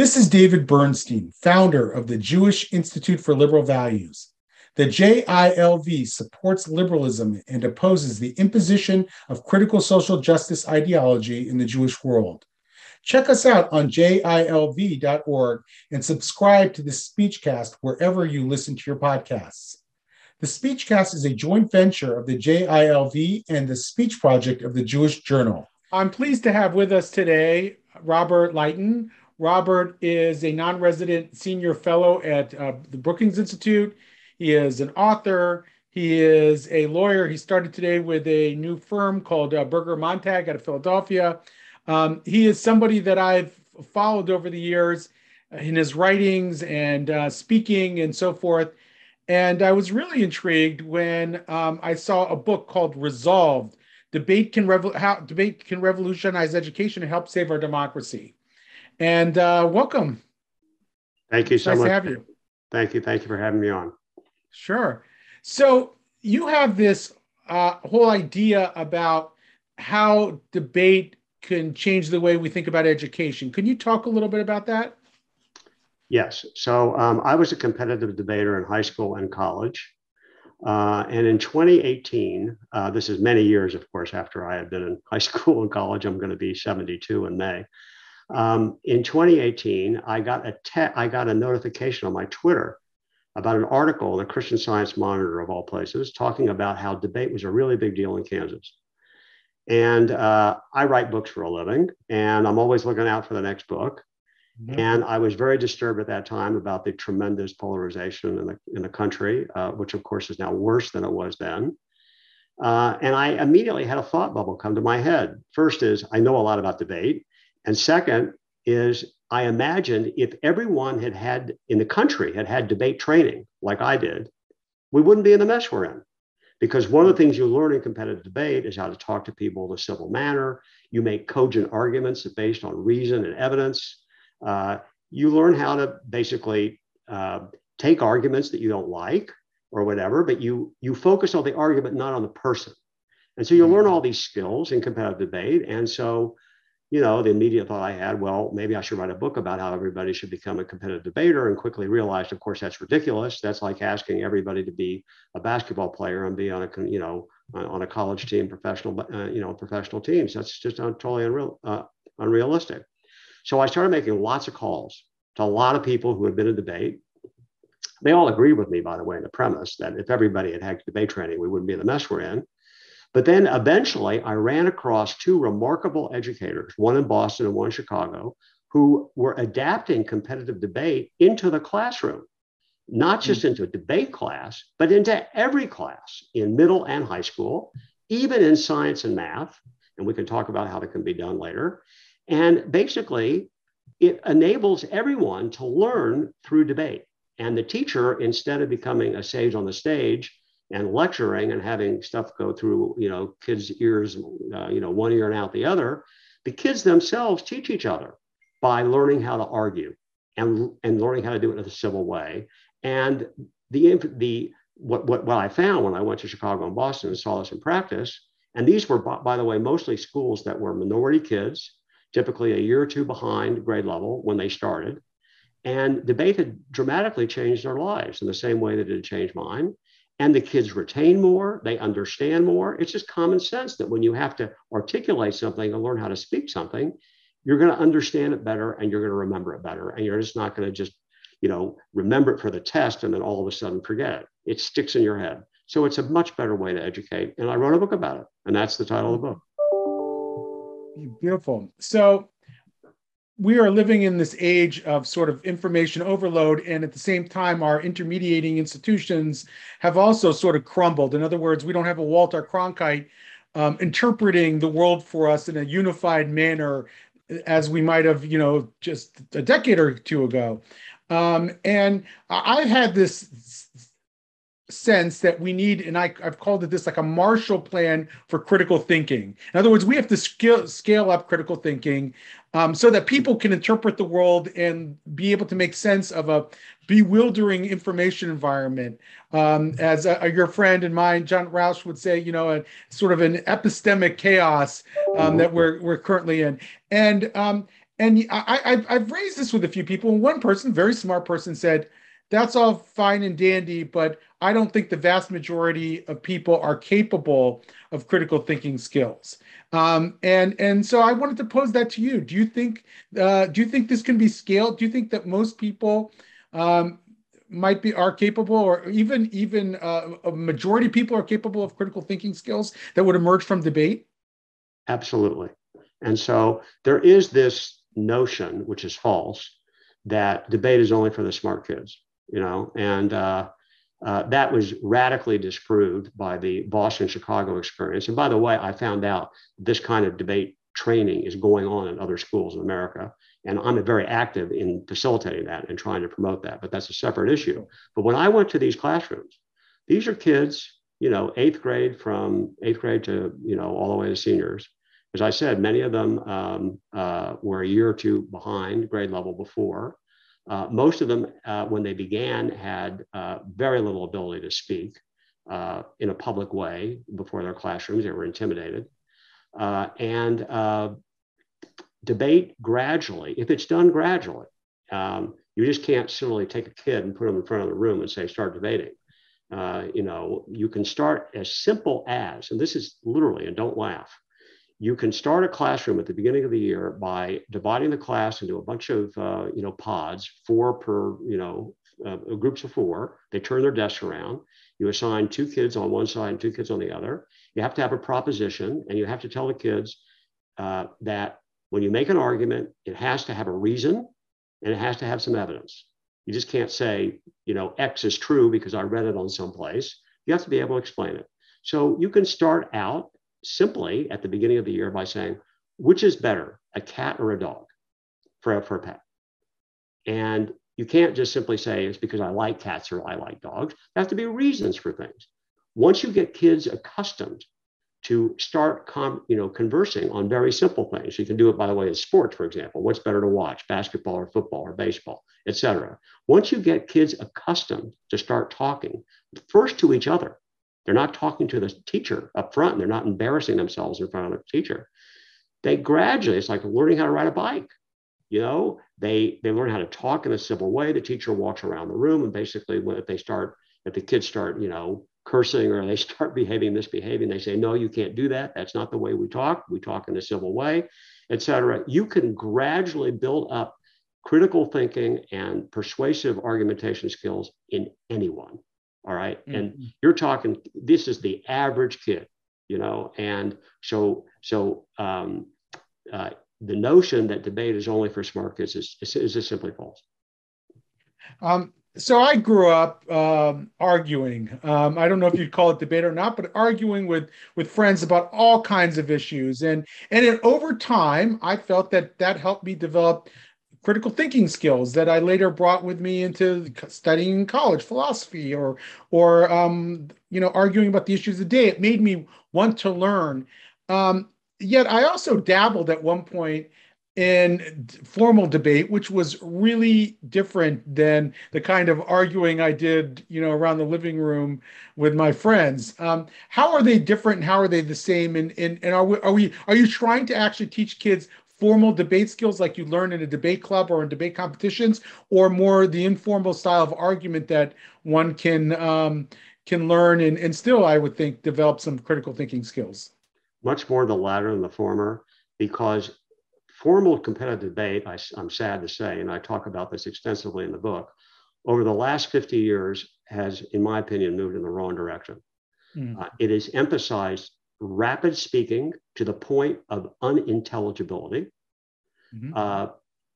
This is David Bernstein, founder of the Jewish Institute for Liberal Values. The JILV supports liberalism and opposes the imposition of critical social justice ideology in the Jewish world. Check us out on jilv.org and subscribe to the Speechcast wherever you listen to your podcasts. The Speechcast is a joint venture of the JILV and the Speech Project of the Jewish Journal. I'm pleased to have with us today Robert Litan. Robert is a non resident senior fellow at uh, the Brookings Institute. He is an author. He is a lawyer. He started today with a new firm called uh, Berger Montag out of Philadelphia. Um, he is somebody that I've followed over the years in his writings and uh, speaking and so forth. And I was really intrigued when um, I saw a book called Resolved Debate can, Revo- how, debate can revolutionize education and help save our democracy. And uh, welcome. Thank you so nice much. to have you. Thank you. Thank you for having me on. Sure. So you have this uh, whole idea about how debate can change the way we think about education. Can you talk a little bit about that? Yes. So um, I was a competitive debater in high school and college. Uh, and in 2018, uh, this is many years, of course, after I had been in high school and college, I'm going to be 72 in May. Um, in 2018, I got a te- I got a notification on my Twitter about an article in the Christian Science Monitor of all places talking about how debate was a really big deal in Kansas. And uh, I write books for a living, and I'm always looking out for the next book. Mm-hmm. And I was very disturbed at that time about the tremendous polarization in the, in the country, uh, which of course is now worse than it was then. Uh, and I immediately had a thought bubble come to my head. First is I know a lot about debate. And second is I imagined if everyone had had in the country had had debate training like I did, we wouldn't be in the mess we're in. Because one of the things you learn in competitive debate is how to talk to people in a civil manner. You make cogent arguments based on reason and evidence. Uh, you learn how to basically uh, take arguments that you don't like or whatever, but you you focus on the argument, not on the person. And so you learn all these skills in competitive debate. And so you know, the immediate thought I had, well, maybe I should write a book about how everybody should become a competitive debater, and quickly realized, of course, that's ridiculous. That's like asking everybody to be a basketball player and be on a, you know, on a college team, professional, uh, you know, professional teams. That's just totally unreal, uh, unrealistic. So I started making lots of calls to a lot of people who had been in debate. They all agreed with me, by the way, in the premise that if everybody had had debate training, we wouldn't be in the mess we're in. But then eventually I ran across two remarkable educators, one in Boston and one in Chicago, who were adapting competitive debate into the classroom, not hmm. just into a debate class, but into every class in middle and high school, even in science and math. And we can talk about how that can be done later. And basically, it enables everyone to learn through debate. And the teacher, instead of becoming a sage on the stage, and lecturing and having stuff go through, you know, kids' ears, uh, you know, one ear and out the other, the kids themselves teach each other by learning how to argue and, and learning how to do it in a civil way. And the, the what, what, what I found when I went to Chicago and Boston and saw this in practice, and these were, by the way, mostly schools that were minority kids, typically a year or two behind grade level when they started. And debate had dramatically changed their lives in the same way that it had changed mine and the kids retain more, they understand more. It's just common sense that when you have to articulate something and learn how to speak something, you're going to understand it better and you're going to remember it better. And you're just not going to just, you know, remember it for the test and then all of a sudden forget it. It sticks in your head. So it's a much better way to educate. And I wrote a book about it. And that's the title of the book. Beautiful. So we are living in this age of sort of information overload and at the same time our intermediating institutions have also sort of crumbled. In other words we don't have a walter cronkite um, interpreting the world for us in a unified manner as we might have you know just a decade or two ago. Um, and i've had this sense that we need, and I, have called it this like a Marshall Plan for critical thinking. In other words, we have to scale, scale up critical thinking um, so that people can interpret the world and be able to make sense of a bewildering information environment. Um, as a, a, your friend and mine, John Rauch, would say, you know, a sort of an epistemic chaos um, that we're we're currently in, and um, and I, I have raised this with a few people, and one person, very smart person, said, "That's all fine and dandy, but I don't think the vast majority of people are capable of critical thinking skills." Um, and and so I wanted to pose that to you. Do you think uh, do you think this can be scaled? Do you think that most people um, might be are capable, or even even uh, a majority of people are capable of critical thinking skills that would emerge from debate? Absolutely. And so there is this notion, which is false, that debate is only for the smart kids, you know, and uh, uh, that was radically disproved by the Boston Chicago experience. And by the way, I found out this kind of debate training is going on in other schools in America. And I'm very active in facilitating that and trying to promote that, but that's a separate issue. But when I went to these classrooms, these are kids, you know, eighth grade from eighth grade to, you know, all the way to seniors. As I said, many of them um, uh, were a year or two behind grade level before. Uh, most of them, uh, when they began, had uh, very little ability to speak uh, in a public way before their classrooms. They were intimidated. Uh, and debate gradually, if it's done gradually, um, you just can't simply take a kid and put them in front of the room and say, start debating. you know, you can start as simple as, and this is literally, and don't laugh, you can start a classroom at the beginning of the year by dividing the class into a bunch of uh, you know pods, four per you know uh, groups of four. They turn their desks around. You assign two kids on one side and two kids on the other. You have to have a proposition, and you have to tell the kids uh, that when you make an argument, it has to have a reason and it has to have some evidence. You just can't say, you know, X is true because I read it on someplace. You have to be able to explain it. So you can start out simply at the beginning of the year by saying, which is better, a cat or a dog for, for a pet? And you can't just simply say it's because I like cats or I like dogs. There have to be reasons for things. Once you get kids accustomed to start com, you know, conversing on very simple things, you can do it by the way in sports, for example. What's better to watch, basketball or football or baseball, etc. Once you get kids accustomed to start talking first to each other, they're not talking to the teacher up front. They're not embarrassing themselves in front of the teacher. They gradually, it's like learning how to ride a bike. You know, they they learn how to talk in a civil way. The teacher walks around the room, and basically, when if they start, if the kids start, you know, cursing or they start behaving, misbehaving, they say, "No, you can't do that. That's not the way we talk. We talk in a civil way, etc." You can gradually build up critical thinking and persuasive argumentation skills in anyone all right? mm-hmm. and you're talking this is the average kid you know and so so um, uh, the notion that debate is only for smart kids is, is, is just simply false um, so I grew up um, arguing. Um, I don't know if you'd call it debate or not, but arguing with with friends about all kinds of issues. And and then over time, I felt that that helped me develop critical thinking skills that I later brought with me into studying college philosophy or or um, you know arguing about the issues of the day. It made me want to learn. Um, yet I also dabbled at one point in formal debate, which was really different than the kind of arguing I did, you know, around the living room with my friends. Um, how are they different? And how are they the same? And, and, and are we, are we, are you trying to actually teach kids formal debate skills like you learn in a debate club or in debate competitions, or more the informal style of argument that one can um, can learn and, and still, I would think, develop some critical thinking skills? Much more the latter than the former, because formal competitive debate, I, I'm sad to say, and I talk about this extensively in the book, over the last 50 years has, in my opinion, moved in the wrong direction. Mm. Uh, it is emphasized rapid speaking to the point of unintelligibility. Mm-hmm. Uh,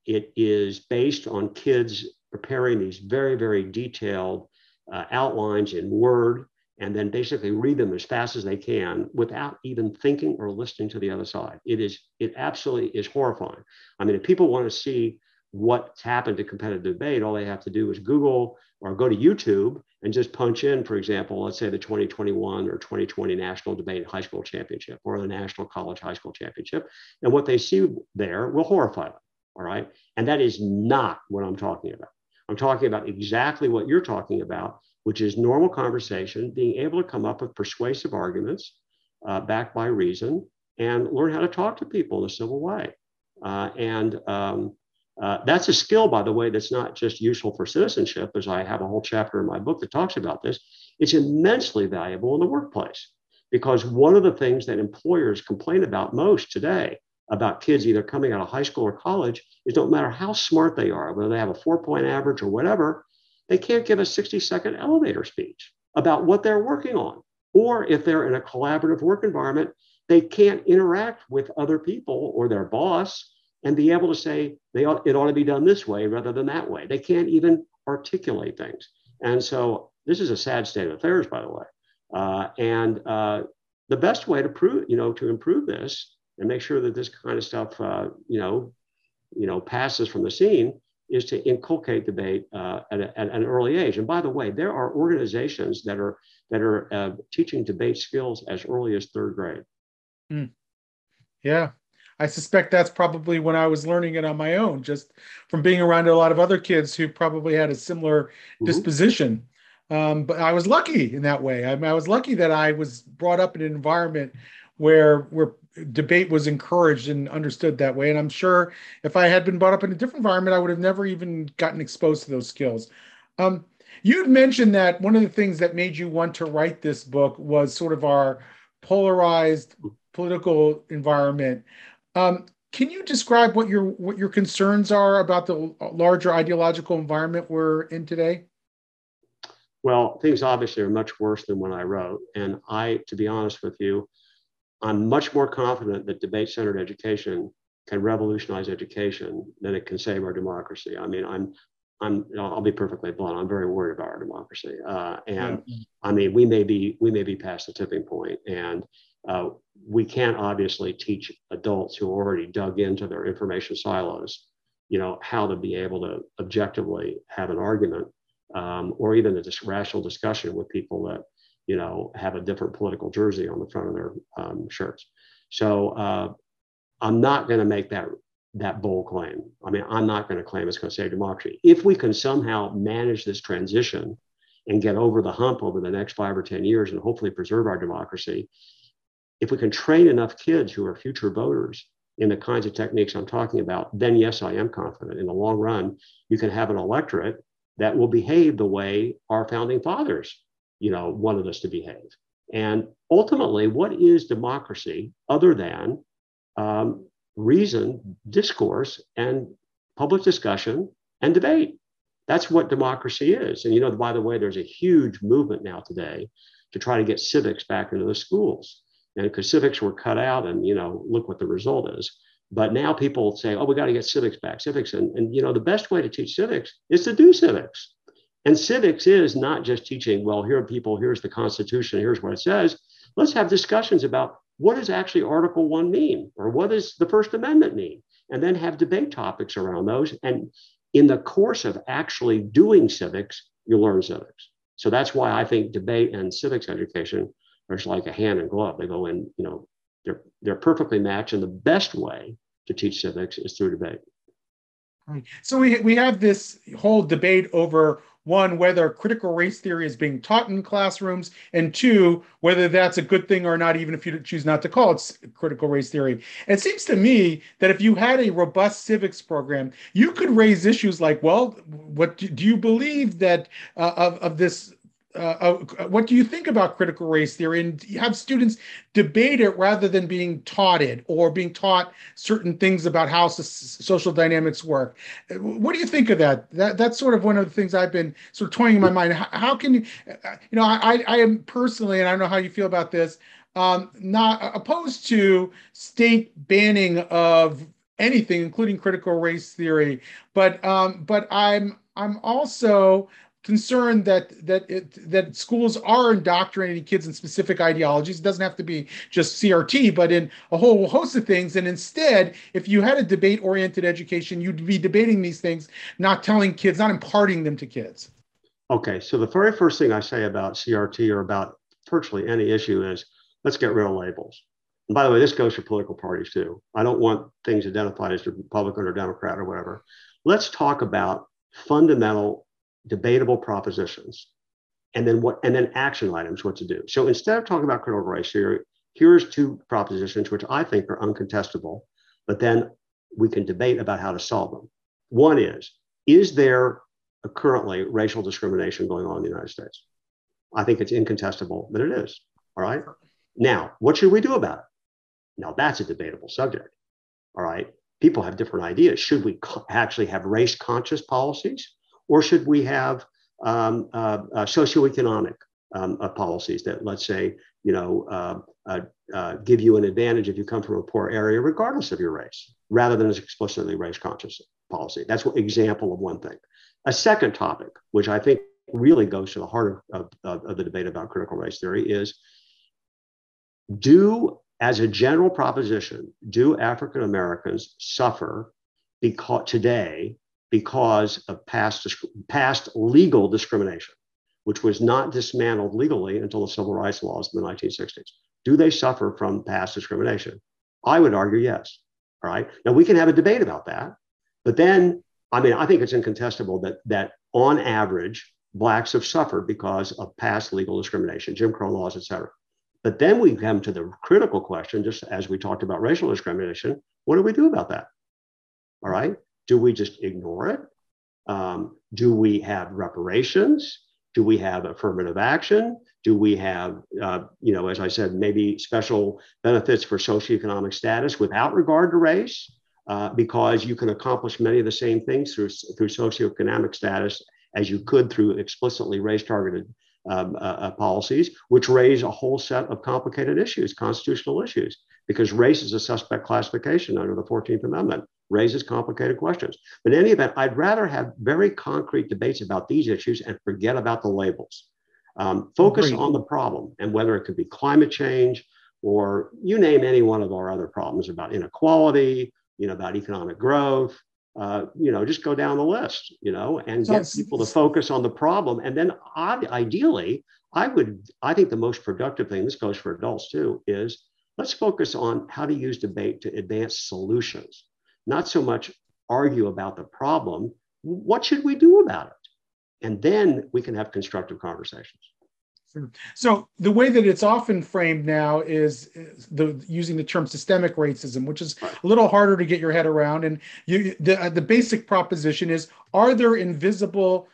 it is based on kids preparing these very, very detailed uh, outlines in Word and then basically read them as fast as they can without even thinking or listening to the other side. It is, it absolutely is horrifying. I mean, if people want to see what's happened to competitive debate, all they have to do is Google or go to YouTube and just punch in, for example, let's say the 2021 or 2020 National Debate High School Championship or the National College High School Championship. And what they see there will horrify them. All right. And that is not what I'm talking about. I'm talking about exactly what you're talking about, which is normal conversation, being able to come up with persuasive arguments uh, backed by reason and learn how to talk to people in a civil way. Uh, and um, uh, that's a skill, by the way, that's not just useful for citizenship, as I have a whole chapter in my book that talks about this. It's immensely valuable in the workplace because one of the things that employers complain about most today about kids either coming out of high school or college is no matter how smart they are, whether they have a four point average or whatever, they can't give a 60 second elevator speech about what they're working on. Or if they're in a collaborative work environment, they can't interact with other people or their boss and be able to say they ought, it ought to be done this way rather than that way. They can't even articulate things. And so this is a sad state of affairs, by the way. Uh, and uh, the best way to prove, you know, to improve this and make sure that this kind of stuff, uh, you know, you know, passes from the scene is to inculcate debate uh, at, a, at, an early age. And by the way, there are organizations that are that are uh, teaching debate skills as early as third grade. Mm. Yeah, I suspect that's probably when I was learning it on my own, just from being around a lot of other kids who probably had a similar mm-hmm. disposition. Um, but I was lucky in that way. I, mean, I was lucky that I was brought up in an environment where where debate was encouraged and understood that way. And I'm sure if I had been brought up in a different environment, I would have never even gotten exposed to those skills. Um, you had mentioned that one of the things that made you want to write this book was sort of our polarized political environment. Um, can you describe what your what your concerns are about the larger ideological environment we're in today? Well, things obviously are much worse than when I wrote, and I, to be honest with you, I'm much more confident that debate centered education can revolutionize education than it can save our democracy. I mean, I'm, I'm, I'll be perfectly blunt. I'm very worried about our democracy, uh, and yeah. I mean, we may be, we may be past the tipping point, and uh, we can't obviously teach adults who already dug into their information silos, you know, how to be able to objectively have an argument um, or even a dis- rational discussion with people that you know, have a different political jersey on the front of their um, shirts. So uh, I'm not going to make that that bold claim. I mean, I'm not going to claim it's going to save democracy. If we can somehow manage this transition and get over the hump over the next five or 10 years and hopefully preserve our democracy, if we can train enough kids who are future voters in the kinds of techniques I'm talking about, then yes, I am confident in the long run, you can have an electorate that will behave the way our founding fathers you know, wanted us to behave. And ultimately, what is democracy other than um, reason, discourse, and public discussion and debate? That's what democracy is. And you know, by the way, there's a huge movement now today to try to get civics back into the schools. And because civics were cut out, and you know, look what the result is. But now people say, oh, we got to get civics back, civics. And, and you know, the best way to teach civics is to do civics. And civics is not just teaching, well, here are people, here's the Constitution, here's what it says. Let's have discussions about what does actually Article 1 mean, or what does the First Amendment mean? And then have debate topics around those. And in the course of actually doing civics, you learn civics. So that's why I think debate and civics education are like a hand and glove. They go in, you know, they're they're perfectly matched. And the best way to teach civics is through debate. So we we have this whole debate over one, whether critical race theory is being taught in classrooms, and two, whether that's a good thing or not, even if you choose not to call it critical race theory. It seems to me that if you had a robust civics program, you could raise issues like, well, what do you believe that uh, of, of this uh, uh, what do you think about critical race theory? And have students debate it rather than being taught it or being taught certain things about how so- social dynamics work? What do you think of that? that that's sort of one of the things i've been sort of toying in my mind. How, how can you uh, you know I, I am personally and i don't know how you feel about this um, not opposed to state banning of anything including critical race theory. But um, but i'm i'm also concerned that that it, that schools are indoctrinating kids in specific ideologies. It doesn't have to be just CRT, but in a whole host of things. And instead, if you had a debate-oriented education, you'd be debating these things, not telling kids, not imparting them to kids. Okay, so the very first thing I say about CRT or about virtually any issue is let's get rid of labels. And by the way, this goes for political parties too. I don't want things identified as Republican or Democrat or whatever. Let's talk about fundamental debatable propositions, and then what, and then action items, what to do. So instead of talking about critical race theory, here's two propositions which I think are uncontestable, but then we can debate about how to solve them. One is, is there currently racial discrimination going on in the United States? I think it's incontestable that it is. All right. Now, what should we do about it? Now, that's a debatable subject. All right. People have different ideas. Should we co- actually have race conscious policies or should we have um, uh, uh, socioeconomic um, uh, policies that, let's say, you know, uh, uh, uh, give you an advantage if you come from a poor area, regardless of your race, rather than as explicitly race conscious policy. That's an example of one thing. A second topic, which I think really goes to the heart of, of, of the debate about critical race theory, is do, as a general proposition, do African Americans suffer because today because of past, past legal discrimination, which was not dismantled legally until the civil rights laws in the 1960s? Do they suffer from past discrimination? I would argue yes. All right. Now we can have a debate about that, but then I mean I think it's incontestable that that on average blacks have suffered because of past legal discrimination, Jim Crow laws, et cetera. But then we come to the critical question, just as we talked about racial discrimination, what do we do about that? All right. Do we just ignore it? Um, do we have reparations? Do we have affirmative action? Do we have, uh, you know, as I said, maybe special benefits for socioeconomic status without regard to race? Uh, because you can accomplish many of the same things through, through socioeconomic status as you could through explicitly race targeted um, uh, uh, policies, which raise a whole set of complicated issues, constitutional issues, because race is a suspect classification under the 14th Amendment, raises complicated questions. But in any event, I'd rather have very concrete debates about these issues and forget about the labels. Um, focus Agreed. on the problem and whether it could be climate change or you name any one of our other problems about inequality, you know, about economic growth, uh, you know, just go down the list, you know, and get people to focus on the problem. And then ideally, I would, I think the most productive thing, this goes for adults too, is let's focus on how to use debate to advance solutions, not so much argue about the problem. What should we do about it? And then we can have constructive conversations. So the way that it's often framed now is, the using the term systemic racism, which is a little harder to get your head around. And you, the uh, the basic proposition is: Are there invisible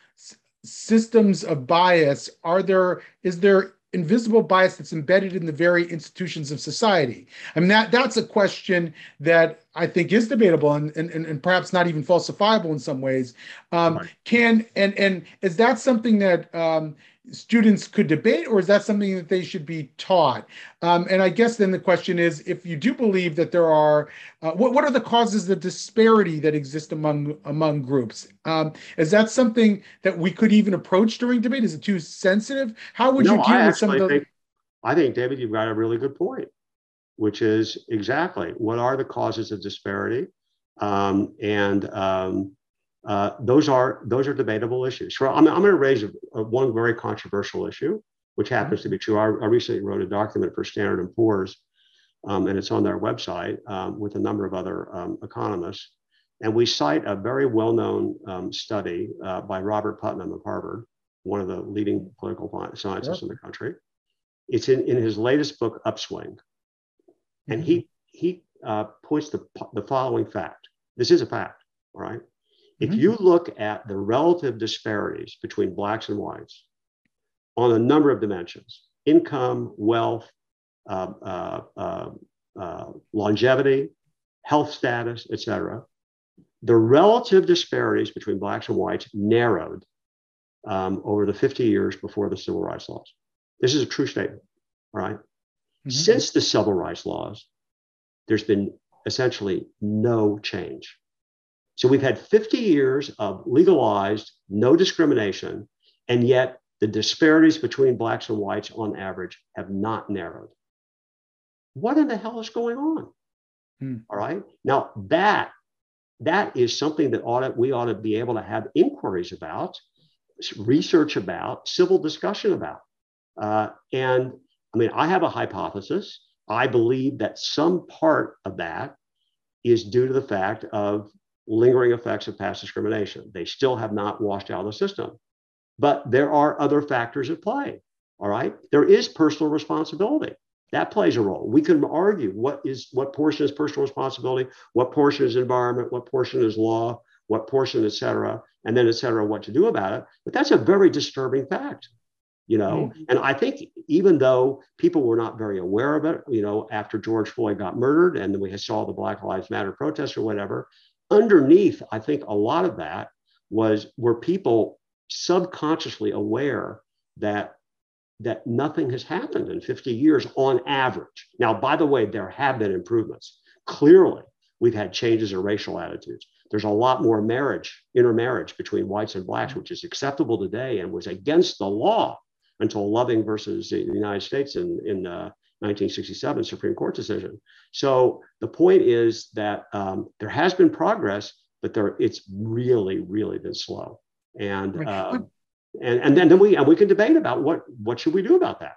systems of bias? Are there is there invisible bias that's embedded in the very institutions of society? I mean that that's a question that I think is debatable and and, and perhaps not even falsifiable in some ways. Um, right. Can and and is that something that um, students could debate, or is that something that they should be taught? Um, and I guess then the question is, if you do believe that there are, uh, what what are the causes of disparity that exist among among groups? Um, is that something that we could even approach during debate? Is it too sensitive? How would no, you deal I with some of the? Think, I think David, you've got a really good point, which is exactly what are the causes of disparity, um, and um, uh, those are those are debatable issues. So I'm, I'm going to raise a, a, one very controversial issue, which happens to be true. I, I recently wrote a document for Standard and Poor's, um, and it's on their website um, with a number of other um, economists. And we cite a very well-known um, study uh, by Robert Putnam of Harvard, one of the leading political scientists yep. in the country. It's in, in his latest book, Upswing, and he he uh, points the the following fact. This is a fact, all right if mm-hmm. you look at the relative disparities between blacks and whites on a number of dimensions income, wealth, uh, uh, uh, uh longevity, health status, et cetera, the relative disparities between blacks and whites narrowed um, over the 50 years before the civil rights laws. This is a true statement, right? Mm-hmm. Since the civil rights laws, there's been essentially no change. So we've had 50 years of legalized no discrimination, and yet the disparities between blacks and whites on average have not narrowed. What in the hell is going on? Hmm. All right. Now that that is something that ought to, we ought to be able to have inquiries about, research about, civil discussion about. Uh, and I mean, I have a hypothesis. I believe that some part of that is due to the fact of lingering effects of past discrimination. They still have not washed out of the system. But there are other factors at play. All right. There is personal responsibility. That plays a role. We can argue what is what portion is personal responsibility, what portion is environment, what portion is law, what portion, et cetera, and then et cetera, what to do about it. But that's a very disturbing fact you know? Mm-hmm. and i think even though people were not very aware of it you know after george floyd got murdered and then we saw the black lives matter protests or whatever underneath i think a lot of that was were people subconsciously aware that that nothing has happened in 50 years on average. Now by the way there have been improvements. Clearly we've had changes in racial attitudes. There's a lot more marriage intermarriage between whites and blacks which is acceptable today and was against the law until Loving versus the United States in, in uh, 1967 Supreme Court decision. So the point is that um, there has been progress, but there it's really, really been slow. And um, and and then, then we and we can debate about what what should we do about that.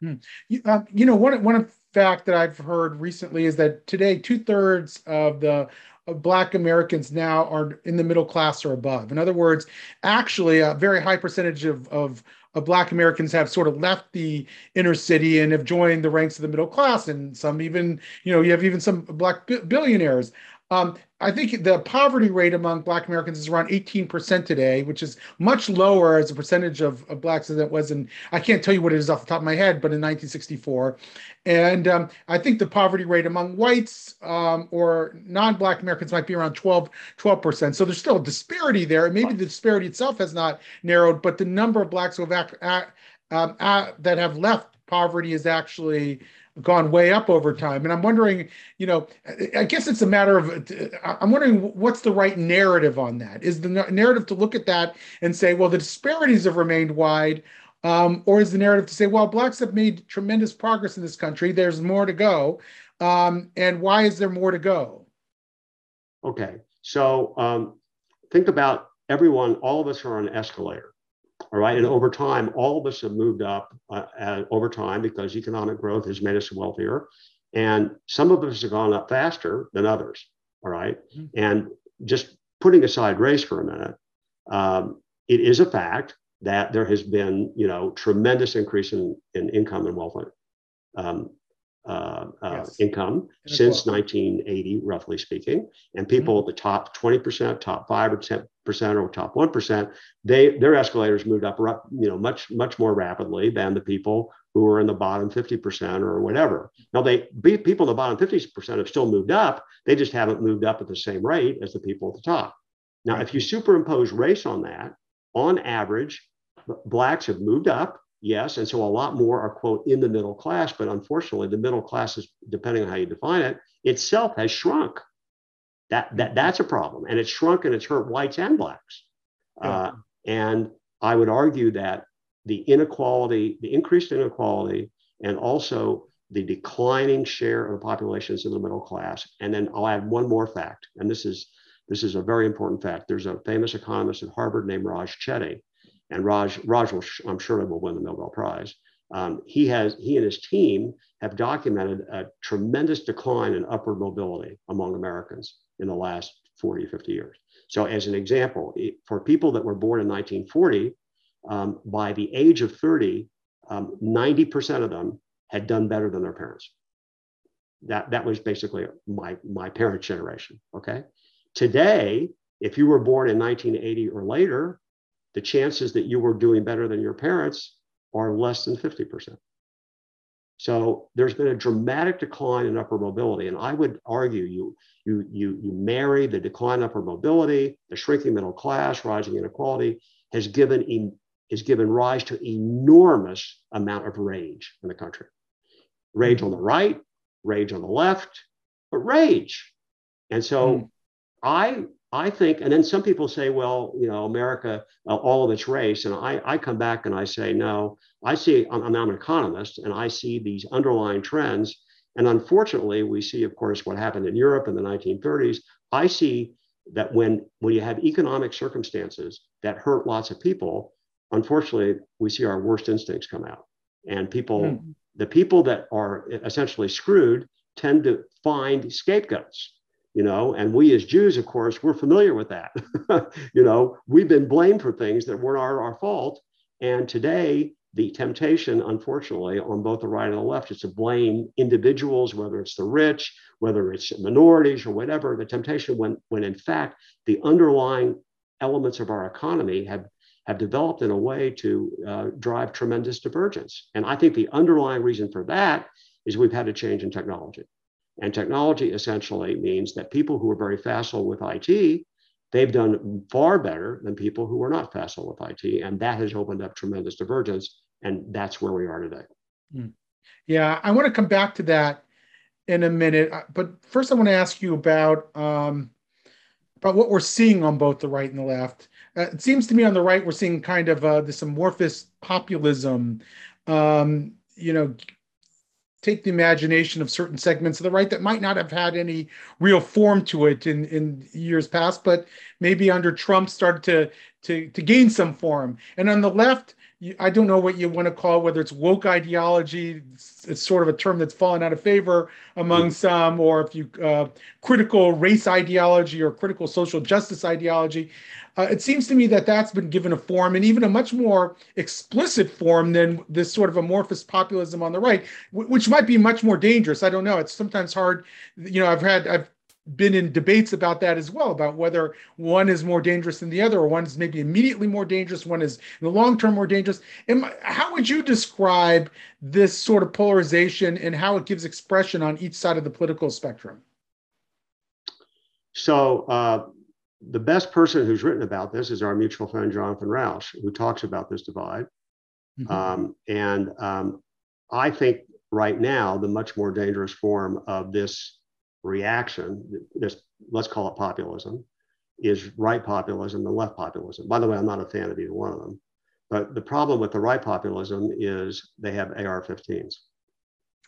Hmm. You, uh, you know, one one fact that I've heard recently is that today two thirds of the Black Americans now are in the middle class or above. In other words, actually, a very high percentage of, of of Black Americans have sort of left the inner city and have joined the ranks of the middle class, and some even, you know, you have even some Black billionaires. Um, I think the poverty rate among Black Americans is around 18% today, which is much lower as a percentage of, of Blacks than it was in, I can't tell you what it is off the top of my head, but in 1964. And um, I think the poverty rate among whites um, or non Black Americans might be around 12, 12%. So there's still a disparity there. And maybe the disparity itself has not narrowed, but the number of Blacks who have act, act, um, that have left poverty is actually gone way up over time. And I'm wondering, you know, I guess it's a matter of, I'm wondering what's the right narrative on that? Is the narrative to look at that and say, well, the disparities have remained wide? Um, or is the narrative to say, well, blacks have made tremendous progress in this country, there's more to go? Um, and why is there more to go? Okay. So um, think about everyone, all of us are on an escalator. All right. And over time, all of us have moved up uh, over time because economic growth has made us wealthier. And some of us have gone up faster than others. All right? mm-hmm. And just putting aside race for a minute, um, it is a fact that there has been, you know, tremendous increase in, in income and wealth um, uh, uh, yes. income since 1980, roughly speaking. And people mm-hmm. at the top 20%, top 5 or 10% or top 1%, they their escalators moved up you know much much more rapidly than the people who were in the bottom 50% or whatever. Now they people in the bottom 50% have still moved up. They just haven't moved up at the same rate as the people at the top. Now, if you superimpose race on that, on average, blacks have moved up yes. And so a lot more are, quote, in the middle class. But unfortunately, the middle class is, depending on how you define it, itself has shrunk. That, that, that's a problem. And it's shrunk and it's hurt whites and blacks. Yeah. Uh, and I would argue that the inequality, the increased inequality, and also the declining share of the population in the middle class. And then I'll add one more fact, and this is this is a very important fact. There's a famous economist at Harvard named Raj Chetty, and Raj, Raj will, I'm sure will win the Nobel Prize. Um, he has, he and his team have documented a tremendous decline in upward mobility among Americans in the last 40, 50 years. So, as an example, for people that were born in 1940, um, by the age of 30, um, 90% of them had done better than their parents. That, that was basically my, my parents' generation. Okay. Today, if you were born in 1980 or later, the chances that you were doing better than your parents are less than 50%. So there's been a dramatic decline in upper mobility. And I would argue you, you, you, you marry the decline in upper mobility, the shrinking middle class, rising inequality has given, has given rise to enormous amount of rage in the country. Rage on the right, rage on the left, but rage. And so mm. I I think, and then some people say, well, you know, America, uh, all of its race. And I, I come back and I say, no, I see, I'm, I'm an economist and I see these underlying trends. And unfortunately, we see, of course, what happened in Europe in the 1930s. I see that when, when you have economic circumstances that hurt lots of people, unfortunately, we see our worst instincts come out. And people, mm. the people that are essentially screwed tend to find scapegoats you know and we as jews of course we're familiar with that you know we've been blamed for things that weren't our, our fault and today the temptation, unfortunately, on both the right and the left is to blame individuals, whether it's the rich, whether it's minorities or whatever. The temptation, when, when in fact the underlying elements of our economy have, have developed in a way to uh, drive tremendous divergence. And I think the underlying reason for that is we've had a change in technology. And technology essentially means that people who are very facile with IT they've done far better than people who are not facile with IT. And that has opened up tremendous divergence. And that's where we are today. Hmm. Yeah, I want to come back to that in a minute. Uh, but first, I want to ask you about um, about what we're seeing on both the right and the left. Uh, it seems to me on the right, we're seeing kind of uh, this amorphous populism. Um, you know, take the imagination of certain segments of the right that might not have had any real form to it in, in years past, but maybe under Trump started to, to, to gain some form. And on the left, I don't know what you want to call it, whether it's woke ideology, it's, it's sort of a term that's fallen out of favor among mm. some, or if you uh, critical race ideology or critical social justice ideology. Uh, it seems to me that that's been given a form and even a much more explicit form than this sort of amorphous populism on the right, which might be much more dangerous. I don't know. It's sometimes hard. You know, I've had I've been in debates about that as well about whether one is more dangerous than the other or one is maybe immediately more dangerous one is in the long term more dangerous. And how would you describe this sort of polarization and how it gives expression on each side of the political spectrum? So uh, the best person who's written about this is our mutual friend jonathan rauch who talks about this divide. Mm-hmm. um, and um, i think right now the much more dangerous form of this reaction, this let's call it populism, is right populism and left populism. By the way, I'm not a fan of either one of them. But the problem with the right populism is they have AR-15s,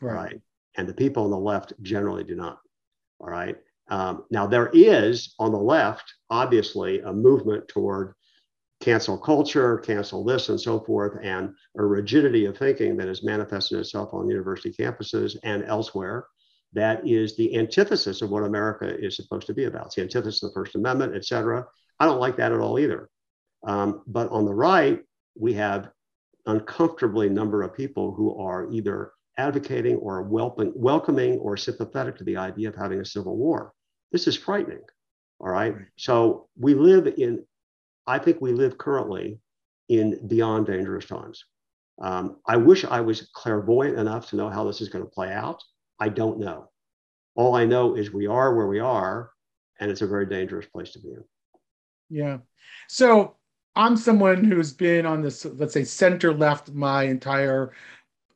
right? right? And the people on the left generally do not. All right. Um, now there is on the left, obviously, a movement toward cancel culture, cancel this, and so forth, and a rigidity of thinking that has manifested itself on university campuses and elsewhere that is the antithesis of what America is supposed to be about. It's the antithesis of the First Amendment, et cetera. I don't like that at all either. Um, but on the right, we have uncomfortably number of people who are either advocating or welcoming, welcoming or sympathetic to the idea of having a civil war. This is frightening. All right. So we live in, I think we live currently in beyond dangerous times. Um, I wish I was clairvoyant enough to know how this is going to play out. I don't know. All I know is we are where we are, and it's a very dangerous place to be in. Yeah. So I'm someone who's been on this, let's say, center left my entire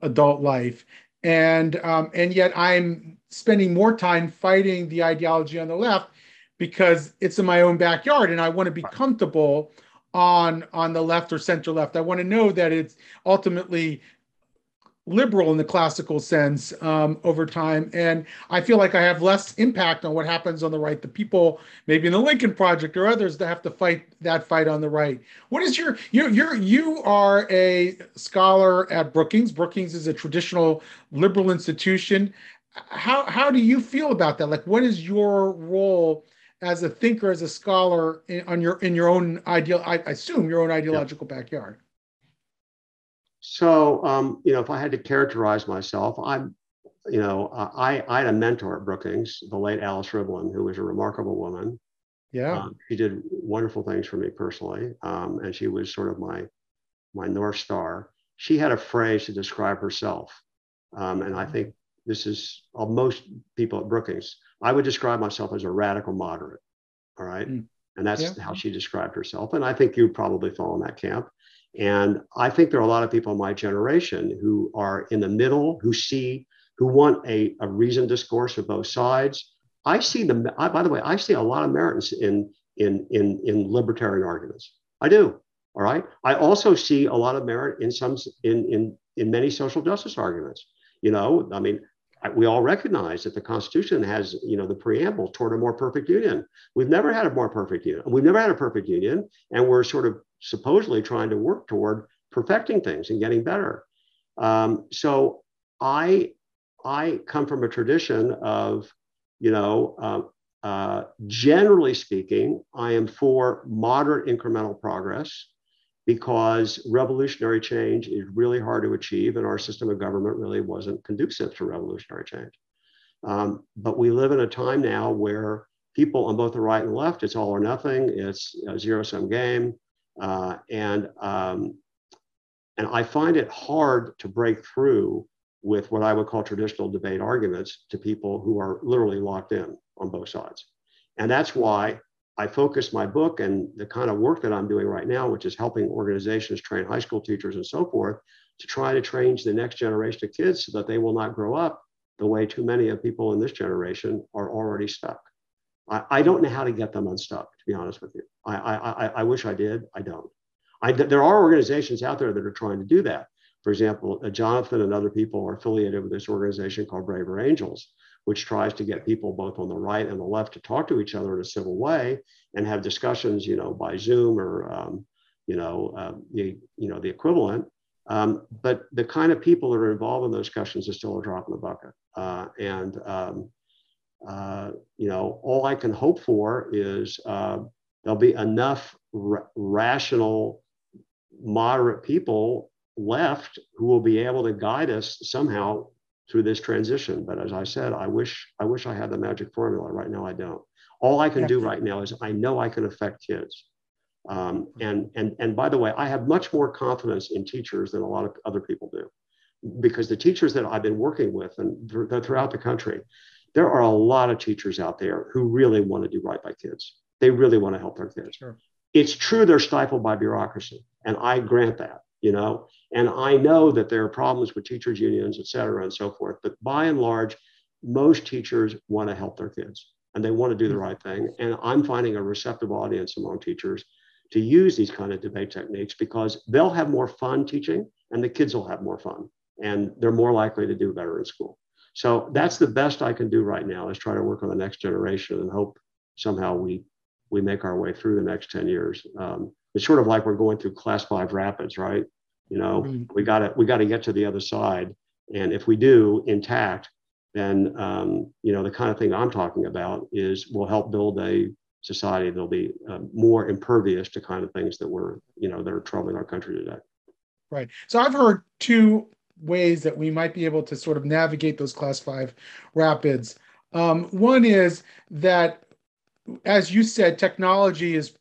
adult life. And um, and yet I'm spending more time fighting the ideology on the left because it's in my own backyard and I want to be comfortable on on the left or center left. I want to know that it's ultimately liberal in the classical sense um, over time. And I feel like I have less impact on what happens on the right. The people, maybe in the Lincoln Project or others, that have to fight that fight on the right. What is your you you're you are a scholar at Brookings. Brookings is a traditional liberal institution. How how do you feel about that? Like, what is your role? as a thinker, as a scholar, in, on your in your own ideal, I assume your own ideological yeah. backyard. So, um, you know, if I had to characterize myself, I'm, you know, I, I had a mentor at Brookings, the late Alice Rivlin, who was a remarkable woman. Yeah. Um, she did wonderful things for me personally. Um, and she was sort of my, my North Star. She had a phrase to describe herself. Um, and I mm-hmm. think this is uh, most people at Brookings. I would describe myself as a radical moderate. All right. Mm. And that's yeah. how she described herself. And I think you probably fall in that camp. And I think there are a lot of people in my generation who are in the middle, who see, who want a, a reasoned discourse of both sides. I see them, I, by the way, I see a lot of merits in, in, in, in libertarian arguments. I do. All right. I also see a lot of merit in some, in, in, in many social justice arguments. You know, I mean, we all recognize that the Constitution has, you know, the preamble toward a more perfect union. We've never had a more perfect union. We've never had a perfect union, and we're sort of supposedly trying to work toward perfecting things and getting better. Um, so I I come from a tradition of, you know, uh, uh, generally speaking, I am for moderate incremental progress because revolutionary change is really hard to achieve, and our system of government really wasn't conducive to revolutionary change. Um, but we live in a time now where people on both the right and left, it's all or nothing, it's a zero sum game. Uh, and, um, and I find it hard to break through with what I would call traditional debate arguments to people who are literally locked in on both sides. And that's why I focus my book and the kind of work that I'm doing right now, which is helping organizations train high school teachers and so forth, to try to train the next generation of kids so that they will not grow up the way too many of people in this generation are already stuck. I, I don't know how to get them unstuck, to be honest with you. I, I, I wish I did. I don't. I, there are organizations out there that are trying to do that. For example, uh, Jonathan and other people are affiliated with this organization called Braver Angels, which tries to get people both on the right and the left to talk to each other in a civil way and have discussions, you know, by Zoom or, um, you know, uh, the, you know, the equivalent. Um, but the kind of people that are involved in those discussions is still a drop in the bucket. Uh, and, um, uh, you know, all I can hope for is uh, there'll be enough r- rational, moderate people left who will be able to guide us somehow through this transition. But as I said, I wish I wish I had the magic formula. Right now, I don't. All I can do right now is I know I can affect kids. Um, and and and by the way, I have much more confidence in teachers than a lot of other people do, because the teachers that I've been working with and th- throughout the country, there are a lot of teachers out there who really want to do right by kids. They really want to help their kids. Sure. It's true they're stifled by bureaucracy, and I grant that you know and i know that there are problems with teachers unions et cetera and so forth but by and large most teachers want to help their kids and they want to do the mm-hmm. right thing and i'm finding a receptive audience among teachers to use these kind of debate techniques because they'll have more fun teaching and the kids will have more fun and they're more likely to do better in school so that's the best i can do right now is try to work on the next generation and hope somehow we we make our way through the next 10 years um, it's sort of like we're going through class five rapids, right? You know, mm-hmm. we got to we got to get to the other side, and if we do intact, then um, you know the kind of thing I'm talking about is will help build a society that'll be uh, more impervious to kind of things that were you know that are troubling our country today. Right. So I've heard two ways that we might be able to sort of navigate those class five rapids. Um, one is that, as you said, technology is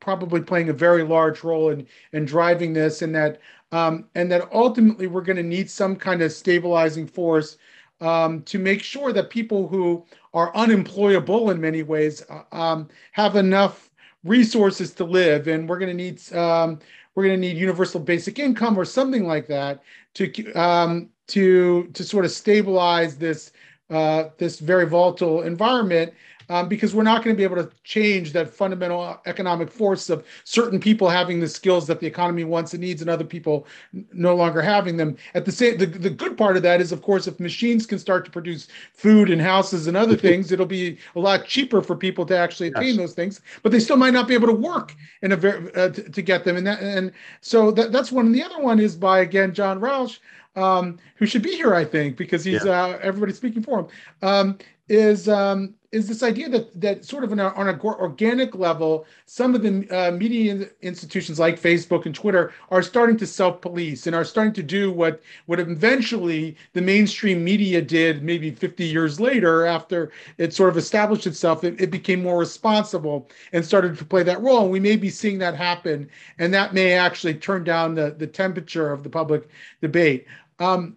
probably playing a very large role in in driving this, and that um, and that ultimately we're going to need some kind of stabilizing force um, to make sure that people who are unemployable in many ways uh, um, have enough resources to live, and we're going to need um, we're going to need universal basic income or something like that to um, to to sort of stabilize this uh, this very volatile environment um, because we're not going to be able to change that fundamental economic force of certain people having the skills that the economy wants and needs and other people no longer having them. At the same, the, the good part of that is, of course, if machines can start to produce food and houses and other things, it'll be a lot cheaper for people to actually attain yes. those things. But they still might not be able to work in a very uh, to, to, get them. And that and so that, that's one. And the other one is by again John Rauch. Um, who should be here, I think, because he's yeah. uh, everybody speaking for him. Um, is um, is this idea that that sort of on, an organic level, some of the uh, media institutions like Facebook and Twitter are starting to self-police and are starting to do what what eventually the mainstream media did maybe 50 years later after it sort of established itself. It, it became more responsible and started to play that role. And we may be seeing that happen, and that may actually turn down the the temperature of the public debate. Um,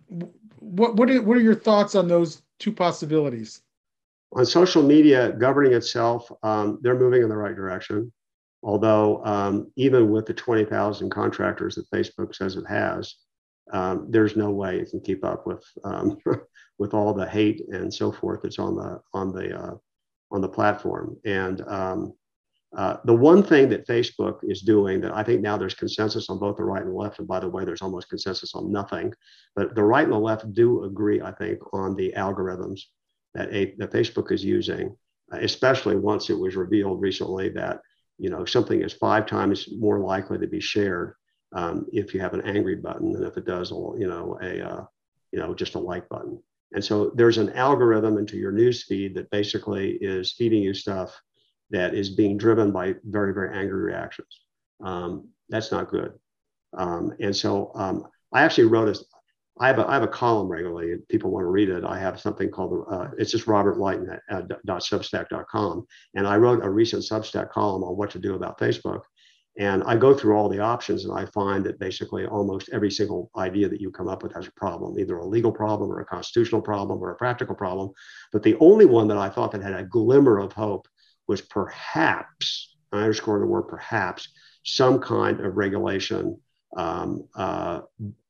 what what are, what are your thoughts on those two possibilities? On social media governing itself, um, they're moving in the right direction. Although um, even with the 20,000 contractors that Facebook says it has, um, there's no way it can keep up with um, with all the hate and so forth that's on the on the uh, on the platform. And um, uh, the one thing that Facebook is doing that I think now there's consensus on both the right and the left, and by the way, there's almost consensus on nothing, but the right and the left do agree, I think, on the algorithms that, a, that Facebook is using, uh, especially once it was revealed recently that you know something is five times more likely to be shared um, if you have an angry button than if it does you know a uh, you know just a like button. And so there's an algorithm into your news feed that basically is feeding you stuff that is being driven by very very angry reactions. Um, That's not good. Um, and so um, I actually wrote a, I have a, I have a column regularly. If People want to read it. I have something called uh, it's just Robert Litan at, at .substack.com, and I wrote a recent Substack column on what to do about Facebook. And I go through all the options, and I find that basically almost every single idea that you come up with has a problem, either a legal problem or a constitutional problem or a practical problem. But the only one that I thought that had a glimmer of hope was perhaps, I underscore the word perhaps, some kind of regulation um, uh,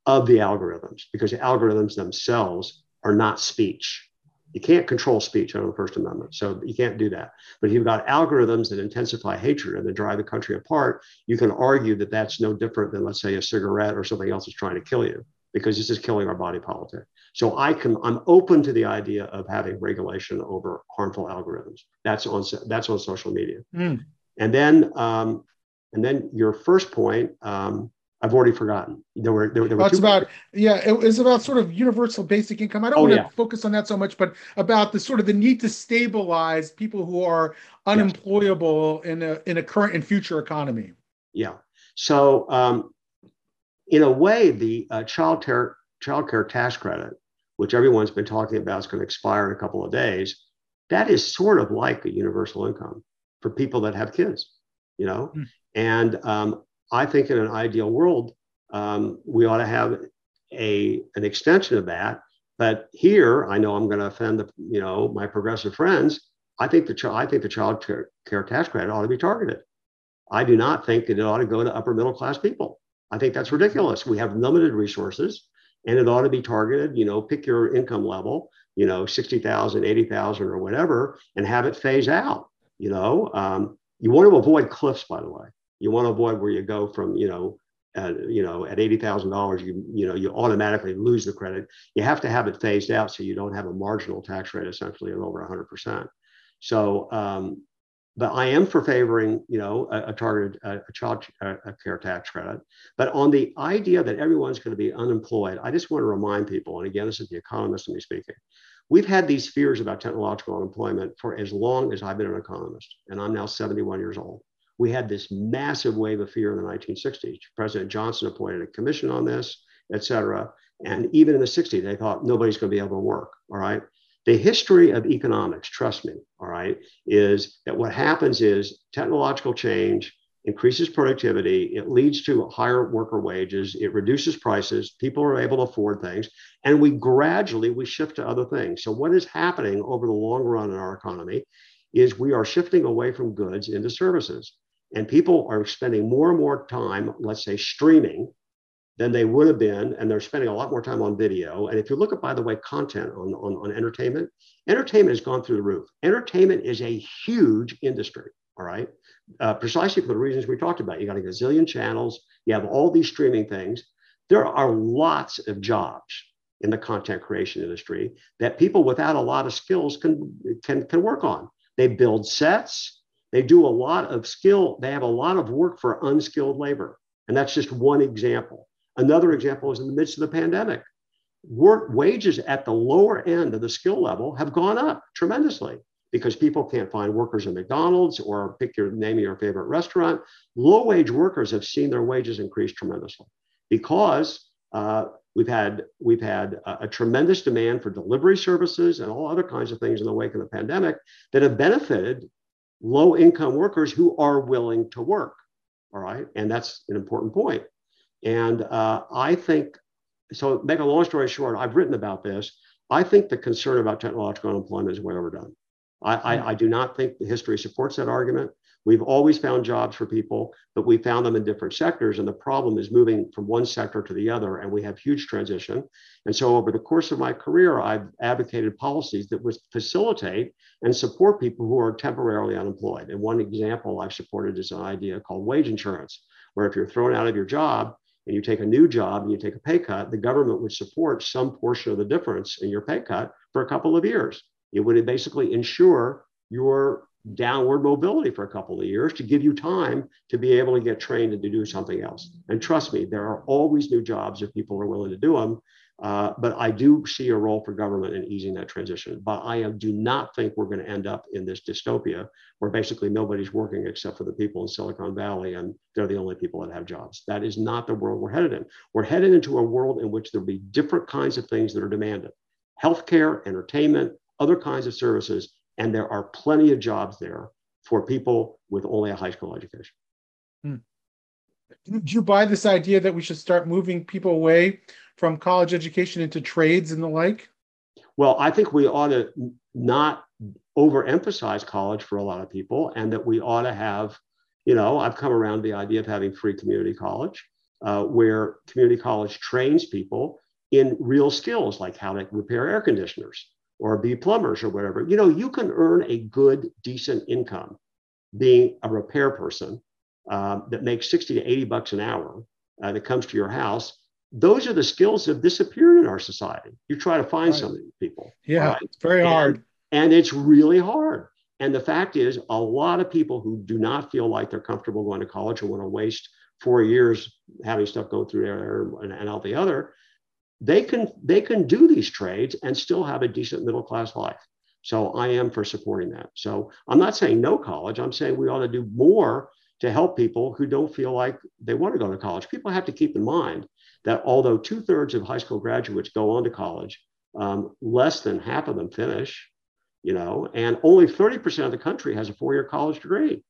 of the algorithms because the algorithms themselves are not speech. You can't control speech under the First Amendment, so you can't do that. But if you've got algorithms that intensify hatred and that drive the country apart, you can argue that that's no different than, let's say, a cigarette or something else is trying to kill you because this is killing our body politic. So I can, I'm open to the idea of having regulation over harmful algorithms. That's on that's on social media. Mm. And then, um, and then your first point, um, I've already forgotten. There were there, there were. That's about yeah. It was about sort of universal basic income. I don't oh, want to yeah. focus on that so much, but about the sort of the need to stabilize people who are unemployable in a in a current and future economy. Yeah. So um, in a way, the uh, child care child care tax credit, which everyone's been talking about, is going to expire in a couple of days. That is sort of like a universal income for people that have kids, you know. Mm. And um, I think in an ideal world, um, we ought to have a an extension of that. But here, I know I'm going to offend the you know my progressive friends. I think the I think the child care, tax credit ought to be targeted. I do not think that it ought to go to upper middle class people. I think that's ridiculous. We have limited resources, and it ought to be targeted. You know, pick your income level. You know, 60,000, 80,000 or whatever, and have it phase out. You know, um, you want to avoid cliffs, by the way. You want to avoid where you go from, you know, at, you know, at eighty thousand dollars, you you know, you automatically lose the credit. You have to have it phased out so you don't have a marginal tax rate essentially of over hundred percent. So, um, but I am for favoring, you know, a, a targeted a, a child a care tax credit. But on the idea that everyone's going to be unemployed, I just want to remind people, and again, this is the economist in me speaking. We've had these fears about technological unemployment for as long as I've been an economist, and I'm now 71 years old we had this massive wave of fear in the 1960s. President Johnson appointed a commission on this, et cetera. And even in the 60s, they thought nobody's going to be able to work. All right. The history of economics, trust me, all right, is that what happens is technological change increases productivity, it leads to higher worker wages, it reduces prices, people are able to afford things, and we gradually we shift to other things. So what is happening over the long run in our economy is we are shifting away from goods into services. And people are spending more and more time, let's say, streaming than they would have been. And they're spending a lot more time on video. And if you look at, by the way, content on, on, on entertainment, entertainment has gone through the roof. Entertainment is a huge industry. All right. Uh, precisely for the reasons we talked about. You got a gazillion channels, you have all these streaming things. There are lots of jobs in the content creation industry that people without a lot of skills can, can, can work on. They build sets, they do a lot of skill, they have a lot of work for unskilled labor. And that's just one example. Another example is in the midst of the pandemic. Work wages at the lower end of the skill level have gone up tremendously because people can't find workers in McDonald's or pick your name of your favorite restaurant. Low wage workers have seen their wages increase tremendously because uh, we've had we've had a, a, tremendous demand for delivery services and all other kinds of things in the wake of the pandemic that have benefited low income workers who are willing to work. All right. And that's an important point. And uh, I think, so make a long story short, I've written about this. I think the concern about technological unemployment is way overdone. I, I, I do not think the history supports that argument. We've always found jobs for people, but we found them in different sectors. And the problem is moving from one sector to the other, and we have huge transition. And so, over the course of my career, I've advocated policies that would facilitate and support people who are temporarily unemployed. And one example I've supported is an idea called wage insurance, where if you're thrown out of your job, and you take a new job and you take a pay cut, the government would support some portion of the difference in your pay cut for a couple of years. It would basically ensure your downward mobility for a couple of years to give you time to be able to get trained and to do something else. And trust me, there are always new jobs if people are willing to do them. Uh, but I do see a role for government in easing that transition. But I do not think we're going to end up in this dystopia where basically nobody's working except for the people in Silicon Valley and they're the only people that have jobs. That is not the world we're headed in. We're headed into a world in which there'll be different kinds of things that are demanded healthcare, entertainment, other kinds of services. And there are plenty of jobs there for people with only a high school education. Hmm. Do you buy this idea that we should start moving people away from college education into trades and the like? Well, I think we ought to not overemphasize college for a lot of people, and that we ought to have, you know, I've come around to the idea of having free community college, uh, where community college trains people in real skills like how to repair air conditioners or be plumbers or whatever. You know, you can earn a good, decent income being a repair person uh, that makes 60 to 80 bucks an hour uh, that comes to your house those are the skills that have disappeared in our society. You try to find right. some of these people. Yeah, right? it's very and, hard. And it's really hard. And the fact is, a lot of people who do not feel like they're comfortable going to college or want to waste four years having stuff go through there and, and out the other, they can they can do these trades and still have a decent middle class life. So I am for supporting that. So I'm not saying no college. I'm saying we ought to do more to help people who don't feel like they want to go to college. People have to keep in mind that although two thirds of high school graduates go on to college, um, less than half of them finish, you know, and only 30% of the country has a four year college degree.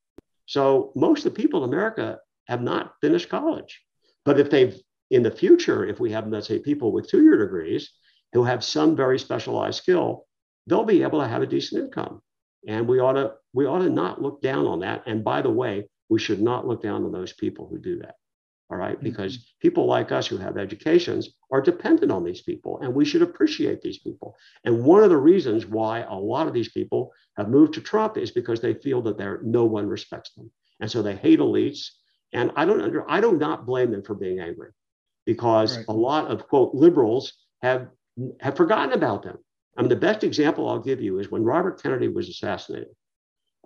So most of the people in America have not finished college. But if they've, in the future, if we have, let's say, people with two year degrees who have some very specialized skill, they'll be able to have a decent income. And we ought to, we ought to not look down on that. And by the way, we should not look down on those people who do that all right? Mm-hmm. Because people like us who have educations are dependent on these people, and we should appreciate these people. And one of the reasons why a lot of these people have moved to Trump is because they feel that there no one respects them, and so they hate elites. And I don't under, I do not blame them for being angry, because right. a lot of quote liberals have have forgotten about them. I mean, the best example I'll give you is when Robert Kennedy was assassinated.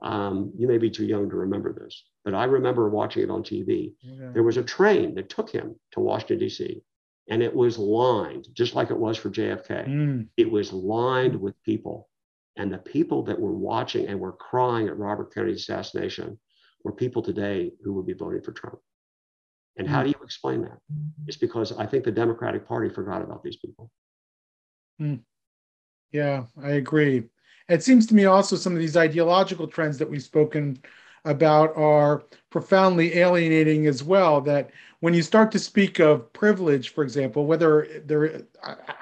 Um, you may be too young to remember this, but I remember watching it on TV. Yeah. There was a train that took him to Washington, D.C., and it was lined, just like it was for JFK. Mm. It was lined with people. And the people that were watching and were crying at Robert Kennedy's assassination were people today who would be voting for Trump. And how do you explain that? It's because I think the Democratic Party forgot about these people. Mm. Yeah, I agree. It seems to me also some of these ideological trends that we've spoken about are profoundly alienating as well. That when you start to speak of privilege, for example, whether there,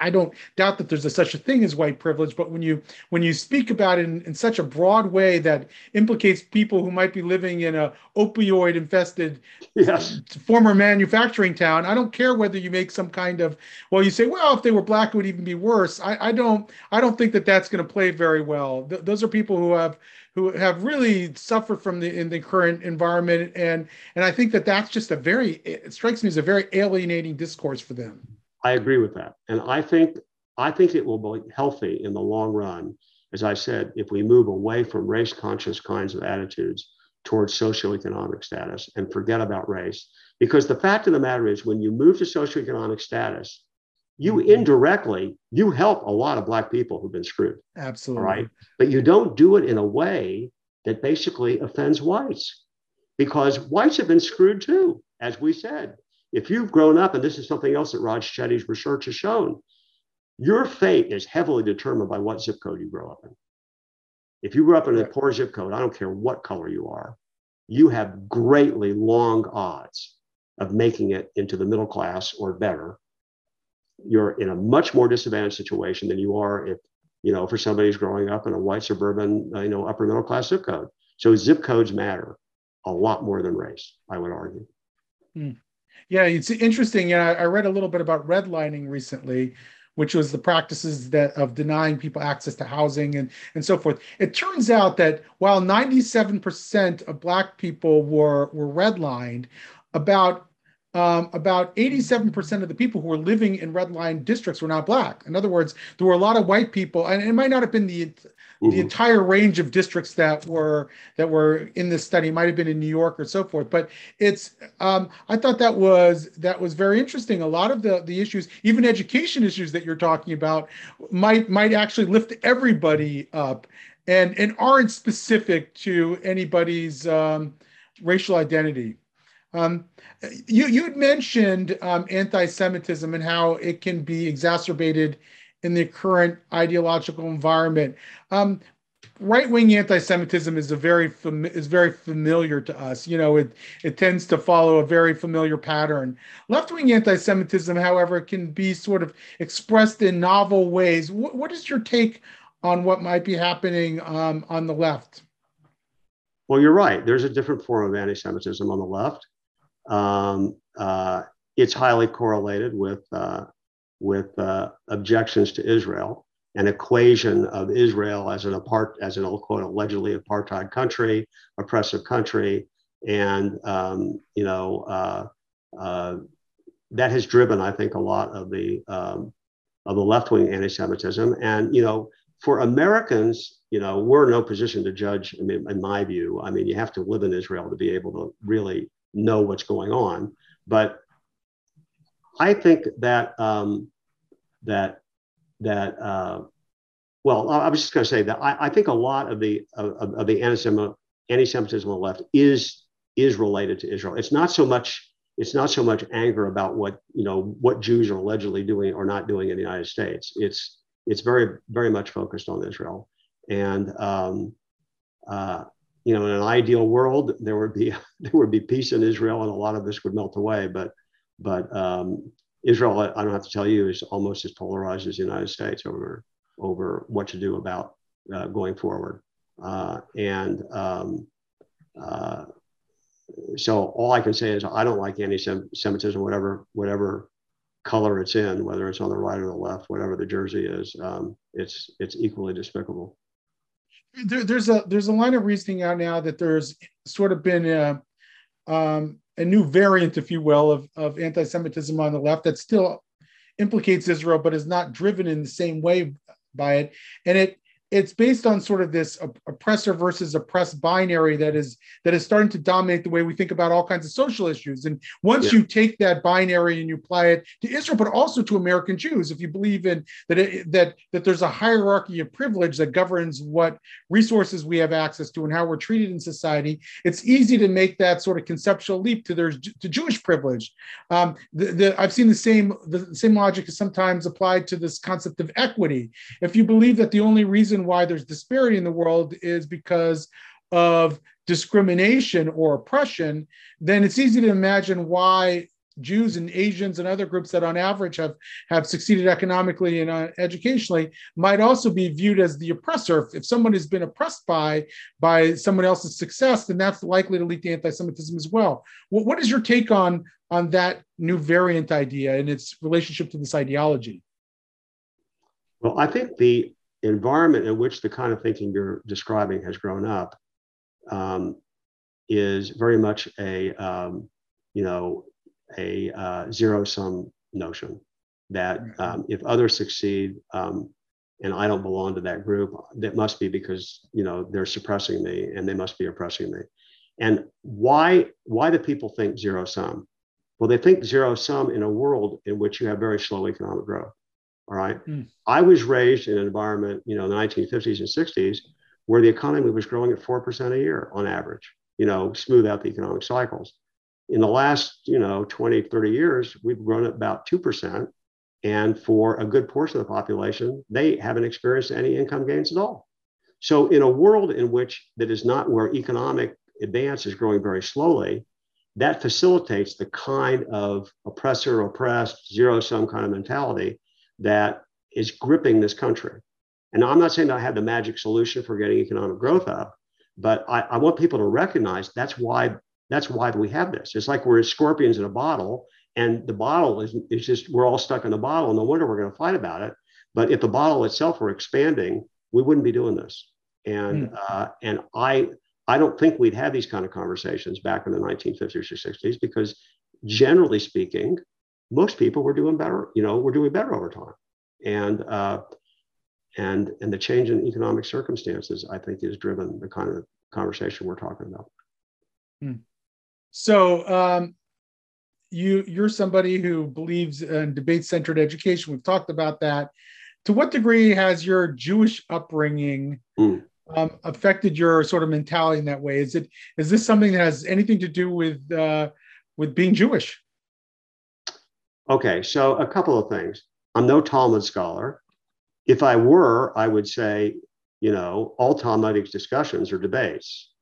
I, don't doubt that there's a, such a thing as white privilege, but when you when you speak about it in, in such a broad way that implicates people who might be living in a opioid infested yes. former manufacturing town, I don't care whether you make some kind of well, you say, well, if they were black, it would even be worse. I, I don't I don't think that that's going to play very well. Th- those are people who have who have really suffered from the in the current environment and and i think that that's just a very it strikes me as a very alienating discourse for them. I agree with that. And i think i think it will be healthy in the long run as i said if we move away from race conscious kinds of attitudes towards socioeconomic status and forget about race. Because the fact of the matter is when you move to socioeconomic status you indirectly you help a lot of black people who've been screwed absolutely. right? But you don't do it in a way that basically offends whites because whites have been screwed too as we said. If you've grown up and this is something else that raj chetty's research has shown your fate is heavily determined by what zip code you grow up in. If you grew up in a poor zip code i don't care what color you are you have greatly long odds of making it into the middle class or better you're in a much more disadvantaged situation than you are if, you know, for somebody who's growing up in a white suburban, uh, you know, upper middle class zip code. So zip codes matter a lot more than race, I would argue. Hmm. Yeah, it's interesting. Yeah, I read a little bit about redlining recently, which was the practices that of denying people access to housing and, and so forth. It turns out that while 97% of black people were, were redlined, about um, about 87% of the people who were living in red line districts were not black. In other words, there were a lot of white people, and it might not have been the mm-hmm. the entire range of districts that were that were in this study. It might have been in New York or so forth. But it's um, I thought that was that was very interesting. A lot of the the issues, even education issues that you're talking about, might might actually lift everybody up, and and aren't specific to anybody's um, racial identity. Um, you you had mentioned um, anti-Semitism and how it can be exacerbated in the current ideological environment. Um, right-wing anti-Semitism is a very fam- is very familiar to us. You know, it it tends to follow a very familiar pattern. Left-wing anti-Semitism, however, can be sort of expressed in novel ways. what, what is your take on what might be happening um, on the left? Well, you're right. There's a different form of anti-Semitism on the left um, uh, it's highly correlated with, uh, with uh, objections to Israel, an equation of Israel as an apart, as an old quote allegedly apartheid country, oppressive country, and um, you know uh, uh, that has driven, I think, a lot of the um, of the left wing anti-Semitism, and you know for Americans, you know, we're in no position to judge. I mean, in my view, I mean, you have to live in Israel to be able to really know what's going on. But I think that um, that that uh, well, I was just going to say that I, I, think a lot of the of, of the anti-Semitism on the left is is related to Israel. It's not so much it's not so much anger about what you know what Jews are allegedly doing or not doing in the United States. It's it's very very much focused on Israel, and um, uh, you know, in an ideal world, there would be there would be peace in Israel, and a lot of this would melt away. But but um, Israel, I don't have to tell you, is almost as polarized as the United States over over what to do about uh, going forward. Uh, and um, uh, so all I can say is I don't like anti-Semitism, whatever whatever color it's in, whether it's on the right or the left, whatever the jersey is. Um, it's it's equally despicable there, there's a there's a line of reasoning out now that there's sort of been a um, a new variant, if you will, of, of anti-Semitism on the left that still implicates Israel, but is not driven in the same way by it. And it it's based on sort of this oppressor versus oppressed binary that is that is starting to dominate the way we think about all kinds of social issues. And once yeah. you take that binary and you apply it to Israel, but also to American Jews, if you believe in that it, that that there's a hierarchy of privilege that governs what resources we have access to and how we're treated in society, it's easy to make that sort of conceptual leap to their to Jewish privilege. Um, the, the, I've seen the same the same logic is sometimes applied to this concept of equity. If you believe that the only reason why there's disparity in the world is because of discrimination or oppression, then it's easy to imagine why Jews and Asians and other groups that on average have, have succeeded economically and uh, educationally might also be viewed as the oppressor. If, if someone has been oppressed by, by someone else's success, then that's likely to lead to anti-Semitism as well. What, what is your take on, on that new variant idea and its relationship to this ideology? Well, I think the environment in which the kind of thinking you're describing has grown up um, is very much a um, you know a uh, zero sum notion that um, if others succeed um, and I don't belong to that group, that must be because you know they're suppressing me and they must be oppressing me. And why why do people think zero sum? Well, they think zero sum in a world in which you have very slow economic growth. All right. Mm. I was raised in an environment, you know, in the 1950s and 60s where the economy was growing at 4% a year on average, you know, smooth out the economic cycles. In the last, you know, 20, 30 years, we've grown at about 2%. And for a good portion of the population, they haven't experienced any income gains at all. So, in a world in which that is not where economic advance is growing very slowly, that facilitates the kind of oppressor, oppressed, zero sum kind of mentality that is gripping this country. And I'm not saying that I have the magic solution for getting economic growth up, but I, I want people to recognize that's why that's why we have this. It's like we're scorpions in a bottle, and the bottle is, is just we're all stuck in the bottle. No wonder we're going to fight about it. But if the bottle itself were expanding, we wouldn't be doing this. And mm. uh, and I I don't think we'd have these kind of conversations back in the 1950s or 60s because generally speaking, most people were doing better. You know, were doing better over time, and uh, and and the change in economic circumstances, I think, has driven the kind of conversation we're talking about. Hmm. So, um, you you're somebody who believes in debate centered education. We've talked about that. To what degree has your Jewish upbringing mm. um, affected your sort of mentality in that way? Is it is this something that has anything to do with uh, with being Jewish? Okay, so a couple of things. I'm no Talmud scholar. If I were, I would say, you know, all Talmudic discussions are debates.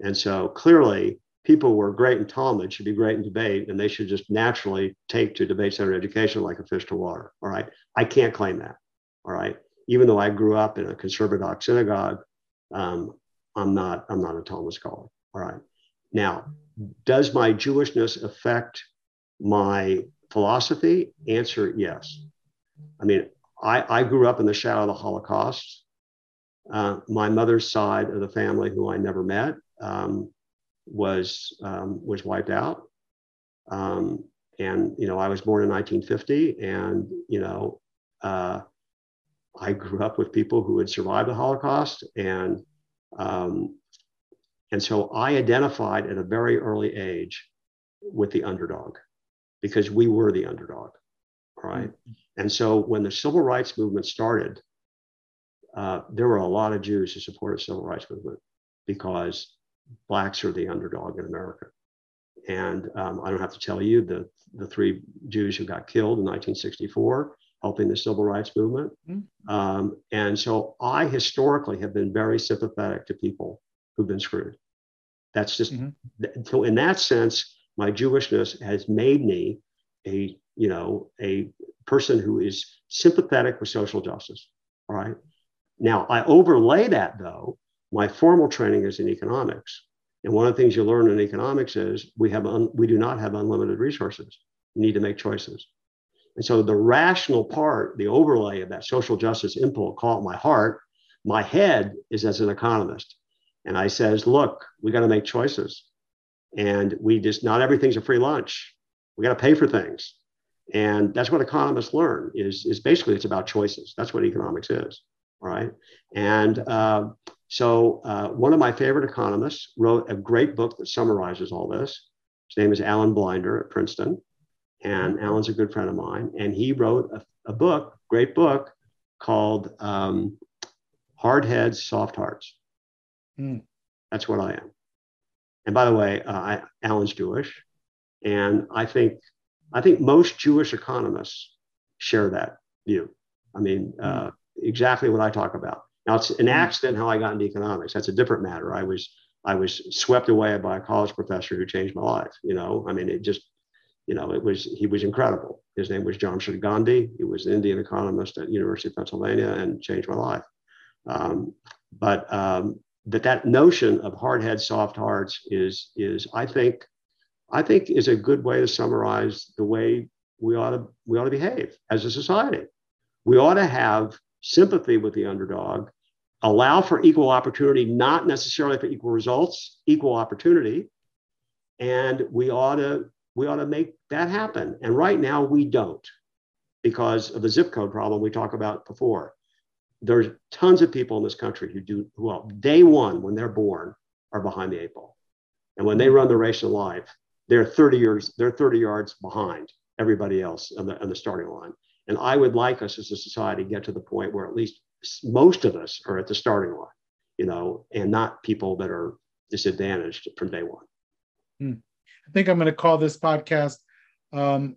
And so clearly, people who are great in Talmud should be great in debate, and they should just naturally take to debate centered education like a fish to water. All right. I can't claim that. All right. Even though I grew up in a conservative synagogue, um, I'm not I'm not a Talmud scholar. All right. Now, does my Jewishness affect my philosophy? Answer yes. I mean, I, I grew up in the shadow of the Holocaust. Uh, my mother's side of the family, who I never met, um, was um, was wiped out. Um, and you know, I was born in 1950, and you know, uh, I grew up with people who had survived the Holocaust, and um, and so I identified at a very early age with the underdog because we were the underdog, right? Mm-hmm. And so when the civil rights movement started, uh, there were a lot of Jews who supported the civil rights movement because blacks are the underdog in America. And um, I don't have to tell you the, the three Jews who got killed in 1964 helping the civil rights movement. Mm-hmm. Um, and so I historically have been very sympathetic to people who've been screwed. That's just mm-hmm. so in that sense, my Jewishness has made me a, you know, a person who is sympathetic with social justice. All right. Now I overlay that though my formal training is in economics. And one of the things you learn in economics is we have un, we do not have unlimited resources. You need to make choices. And so the rational part, the overlay of that social justice impulse, call it my heart, my head is as an economist. And I says, look, we got to make choices. And we just not everything's a free lunch. We got to pay for things. And that's what economists learn is, is basically it's about choices. That's what economics is. Right. And uh, so, uh, one of my favorite economists wrote a great book that summarizes all this. His name is Alan Blinder at Princeton. And Alan's a good friend of mine. And he wrote a, a book, great book, called um, Hard Heads, Soft Hearts. Mm. That's what I am. And by the way, uh, I, Alan's Jewish. And I think, I think most Jewish economists share that view. I mean, uh, mm. exactly what I talk about. Now it's an hmm. accident how I got into economics. That's a different matter. I was I was swept away by a college professor who changed my life. You know, I mean, it just, you know, it was he was incredible. His name was Jamshed Ghandhi. He was an Indian economist at University of Pennsylvania and changed my life. Um, but um, that that notion of hard head, soft hearts is is I think I think is a good way to summarize the way we ought to we ought to behave as a society. We ought to have sympathy with the underdog, allow for equal opportunity, not necessarily for equal results, equal opportunity. And we ought to we ought to make that happen. And right now we don't because of the zip code problem we talked about before. There's tons of people in this country who do well, day one when they're born are behind the eight ball. And when they run the race of life, they're 30 years, they're 30 yards behind everybody else on the, on the starting line. And I would like us as a society get to the point where at least most of us are at the starting line, you know, and not people that are disadvantaged from day one. Hmm. I think I'm going to call this podcast um,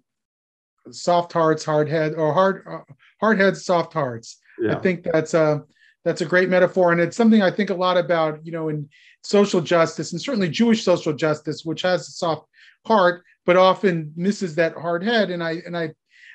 "Soft Hearts, Hard Head" or "Hard uh, Hard Heads, Soft Hearts." Yeah. I think that's a that's a great metaphor, and it's something I think a lot about. You know, in social justice and certainly Jewish social justice, which has a soft heart, but often misses that hard head. And I and I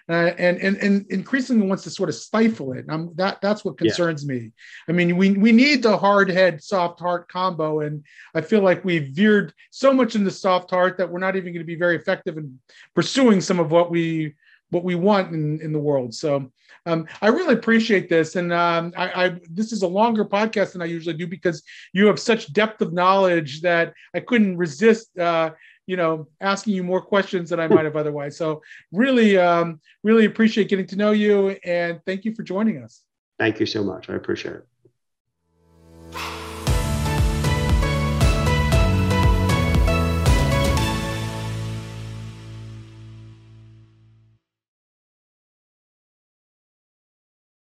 uh, and, and and increasingly wants to sort of stifle it. And that that's what concerns yeah. me. I mean, we we need the hard head, soft heart combo, and I feel like we've veered so much in the soft heart that we're not even going to be very effective in pursuing some of what we what we want in, in the world. So um, I really appreciate this, and um, I, I, this is a longer podcast than I usually do because you have such depth of knowledge that I couldn't resist. Uh, you know, asking you more questions than I might have otherwise. So really, um, really appreciate getting to know you and thank you for joining us. Thank you so much. I appreciate it.